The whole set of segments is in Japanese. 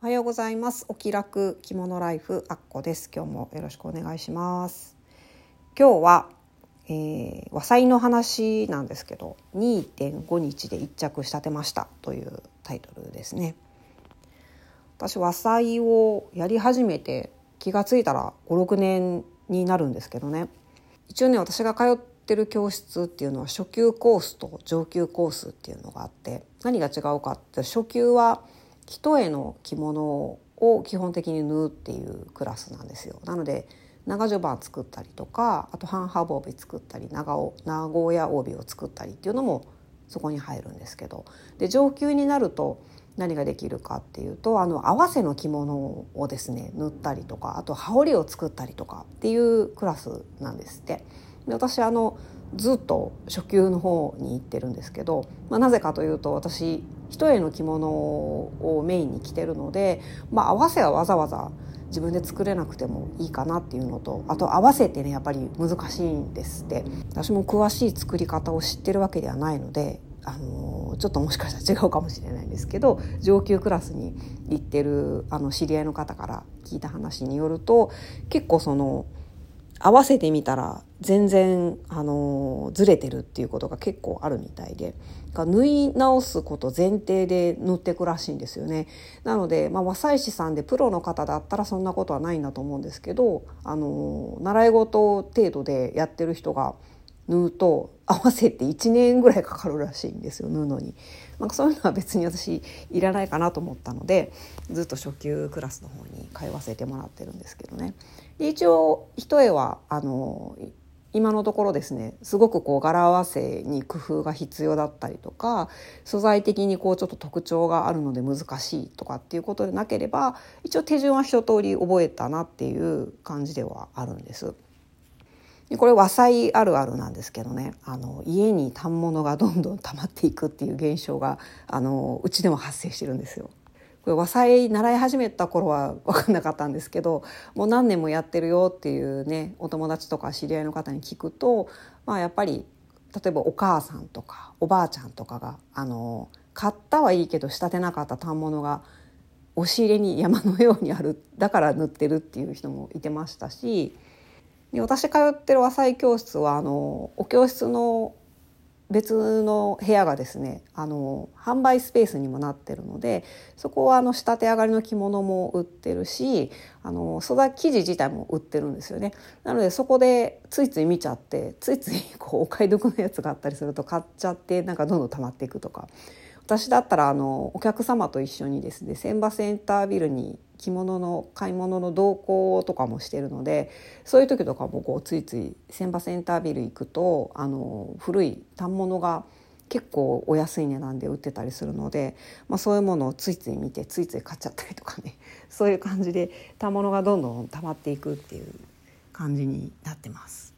おはようございます。お気楽着物ライフあっこです。今日もよろしくお願いします。今日は、えー、和裁の話なんですけど2.5日で一着仕立てました。というタイトルですね。私和裁をやり始めて気が付いたら56年になるんですけどね。一応ね私が通ってる教室っていうのは初級コースと上級コースっていうのがあって何が違うかって初級は一重の着物を基本的に縫うっていうクラスなんですよ。なので長襦袢作ったりとかあと半幅帯作ったり長尾名古屋帯を作ったりっていうのもそこに入るんですけどで上級になると何ができるかっていうとあの合わせの着物をですね縫ったりとかあと羽織を作ったりとかっていうクラスなんですって。で私あのずっと初級の方に行ってるんですけど、まあ、なぜかというと私一重の着物をメインに着てるので、まあ、合わせはわざわざ自分で作れなくてもいいかなっていうのとあと合わせてねやっぱり難しいんですって。私も詳しい作り方を知ってるわけではないのであのちょっともしかしたら違うかもしれないんですけど上級クラスに行ってるあの知り合いの方から聞いた話によると結構その合わせてみたら全然あのずれてるっていうことが結構あるみたいで。縫い直すこと前提で縫ってくらしいんですよね。なので、まあ、和裁師さんでプロの方だったらそんなことはないんだと思うんですけどあの習い事程度でやってる人が縫うと合わせて1年ぐらいかかるらしいんですよ縫うのに。なんかそういうのは別に私いらないかなと思ったのでずっと初級クラスの方に通わせてもらってるんですけどね。で一応一重はあの今のところですねすごくこう柄合わせに工夫が必要だったりとか素材的にこうちょっと特徴があるので難しいとかっていうことでなければ一応手順は一通り覚えたなっていう感じではあるんです。これ和裁あるあるなんですけどねあの家に反物がどんどん溜まっていくっていう現象があのうちでも発生してるんですよ。これ和裁習い始めた頃は分かんなかったんですけどもう何年もやってるよっていうねお友達とか知り合いの方に聞くと、まあ、やっぱり例えばお母さんとかおばあちゃんとかがあの買ったはいいけど仕立てなかった反物が押し入れに山のようにあるだから塗ってるっていう人もいてましたしで私通ってる和裁教室はあのお教室の別の部屋がですねあの販売スペースにもなってるのでそこはあの仕立て上がりの着物も売ってるしあの素材生地自体も売ってるんですよね。なのでそこでついつい見ちゃってついついこう お買い得のやつがあったりすると買っちゃってなんかどんどん溜まっていくとか。私だったらあのお客様と一緒にですね千葉センタービルに着物の買い物の同行とかもしてるのでそういう時とかもこうついつい千葉センタービル行くとあの古い反物が結構お安い値段で売ってたりするので、まあ、そういうものをついつい見てついつい買っちゃったりとかね そういう感じで反物がどんどん溜まっていくっていう感じになってます。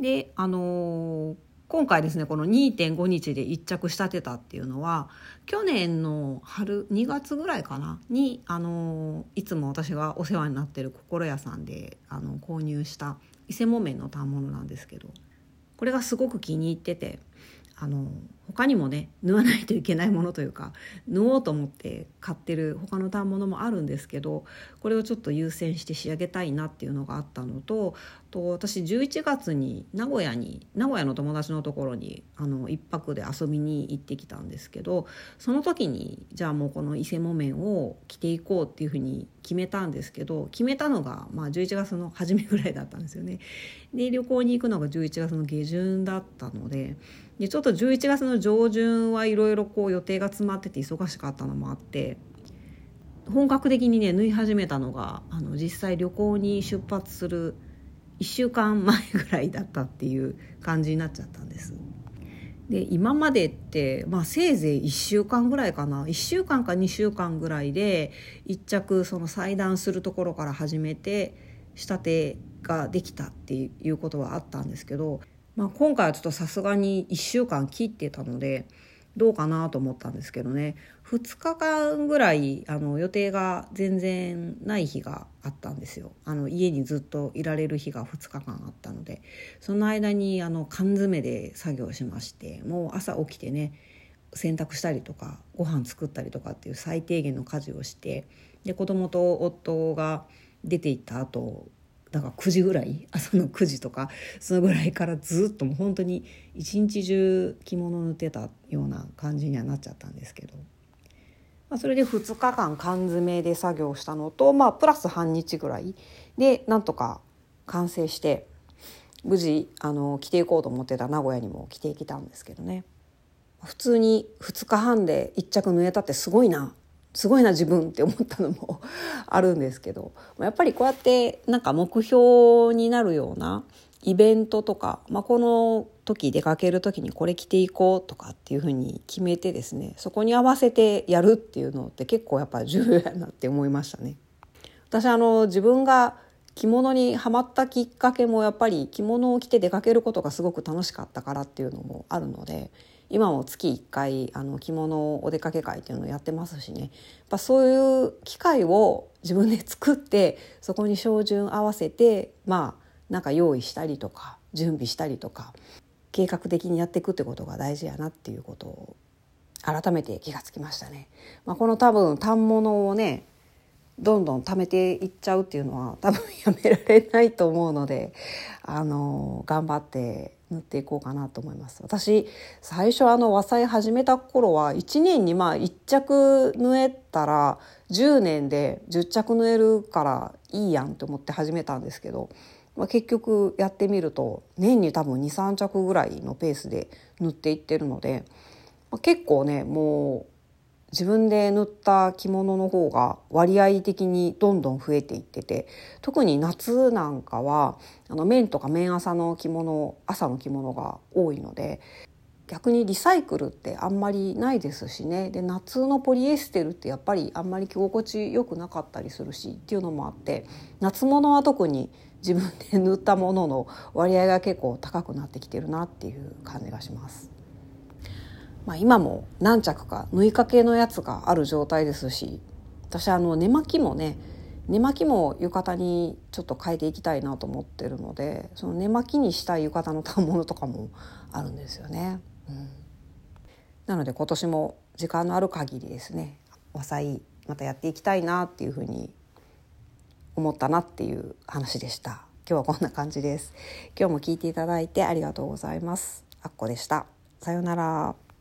であのー今回ですねこの2.5日で1着仕立てたっていうのは去年の春2月ぐらいかなにあのいつも私がお世話になってる心屋さんであの購入した伊勢木綿の反物なんですけどこれがすごく気に入っててあの他にもね縫わないといけないものというか縫おうと思って買ってる他の反物もあるんですけどこれをちょっと優先して仕上げたいなっていうのがあったのとと私11月に名古屋に名古屋の友達のところにあの1泊で遊びに行ってきたんですけどその時にじゃあもうこの伊勢木綿を着ていこうっていうふうに決めたんですけど決めたのが、まあ、11月の初めぐらいだったんですよね。で旅行に行くのが11月の下旬だったのででちょっと11月の上旬はいろいろこう予定が詰まってて忙しかったのもあって本格的にね縫い始めたのがあの実際旅行に出発する1週間前ぐらいだったっていう感じになっちゃったんです。で今までって、まあ、せいぜい1週間ぐらいかな1週間か2週間ぐらいで一着その裁断するところから始めて仕立てができたっていうことはあったんですけど、まあ、今回はちょっとさすがに1週間切ってたのでどうかなと思ったんですけどね。2日間ぐらいあの予定が全然ない日があったんですよ。あの家にずっといられる日が2日間あったので。その間にあの缶詰で作業しましてもう朝起きてね洗濯したりとかご飯作ったりとかっていう最低限の家事をしてで子供と夫が出て行った後だから9時ぐらい朝の9時とかそのぐらいからずっともう本当に一日中着物塗ってたような感じにはなっちゃったんですけど、まあ、それで2日間缶詰で作業したのと、まあ、プラス半日ぐらいでなんとか完成して無事あの着ていこうと思ってた名古屋にも着てきたんですけどね。普通に2日半で1着縫えたってすごいな。すごいな自分って思ったのも あるんですけどやっぱりこうやってなんか目標になるようなイベントとか、まあ、この時出かける時にこれ着ていこうとかっていうふうに決めてですねそこに合わせてやるっていうのって結構やっぱ重要やなって思いましたね。私あの自分が着物にはまったきっかけもやっぱり着物を着て出かけることがすごく楽しかったからっていうのもあるので今も月1回あの着物お出かけ会っていうのをやってますしねやっぱそういう機会を自分で作ってそこに照準合わせてまあなんか用意したりとか準備したりとか計画的にやっていくってことが大事やなっていうことを改めて気がつきましたね。まあ、この多分反物をねどんどん貯めていっちゃうっていうのは多分やめられないと思うのであの頑張って塗っていこうかなと思います。私最初あの和裁始めた頃は1年にまあ1着縫えたら10年で10着縫えるからいいやんと思って始めたんですけど、まあ、結局やってみると年に多分23着ぐらいのペースで縫っていってるので、まあ、結構ねもう自分で縫った着物の方が割合的にどんどん増えていってて特に夏なんかはあの綿とか綿朝の着物朝の着物が多いので逆にリサイクルってあんまりないですしねで夏のポリエステルってやっぱりあんまり着心地良くなかったりするしっていうのもあって夏物は特に自分で塗ったものの割合が結構高くなってきてるなっていう感じがします。まあ、今も何着か縫いかけのやつがある状態ですし私あの寝巻きもね寝巻きも浴衣にちょっと変えていきたいなと思ってるのでその寝巻きにしたい浴衣の反物とかもあるんですよね。うん、なので今年も時間のある限りですね和裁またやっていきたいなっていうふうに思ったなっていう話でした。今日はこんな感じです。今日も聞いていただいてありがとうございます。あっこでした。さようなら。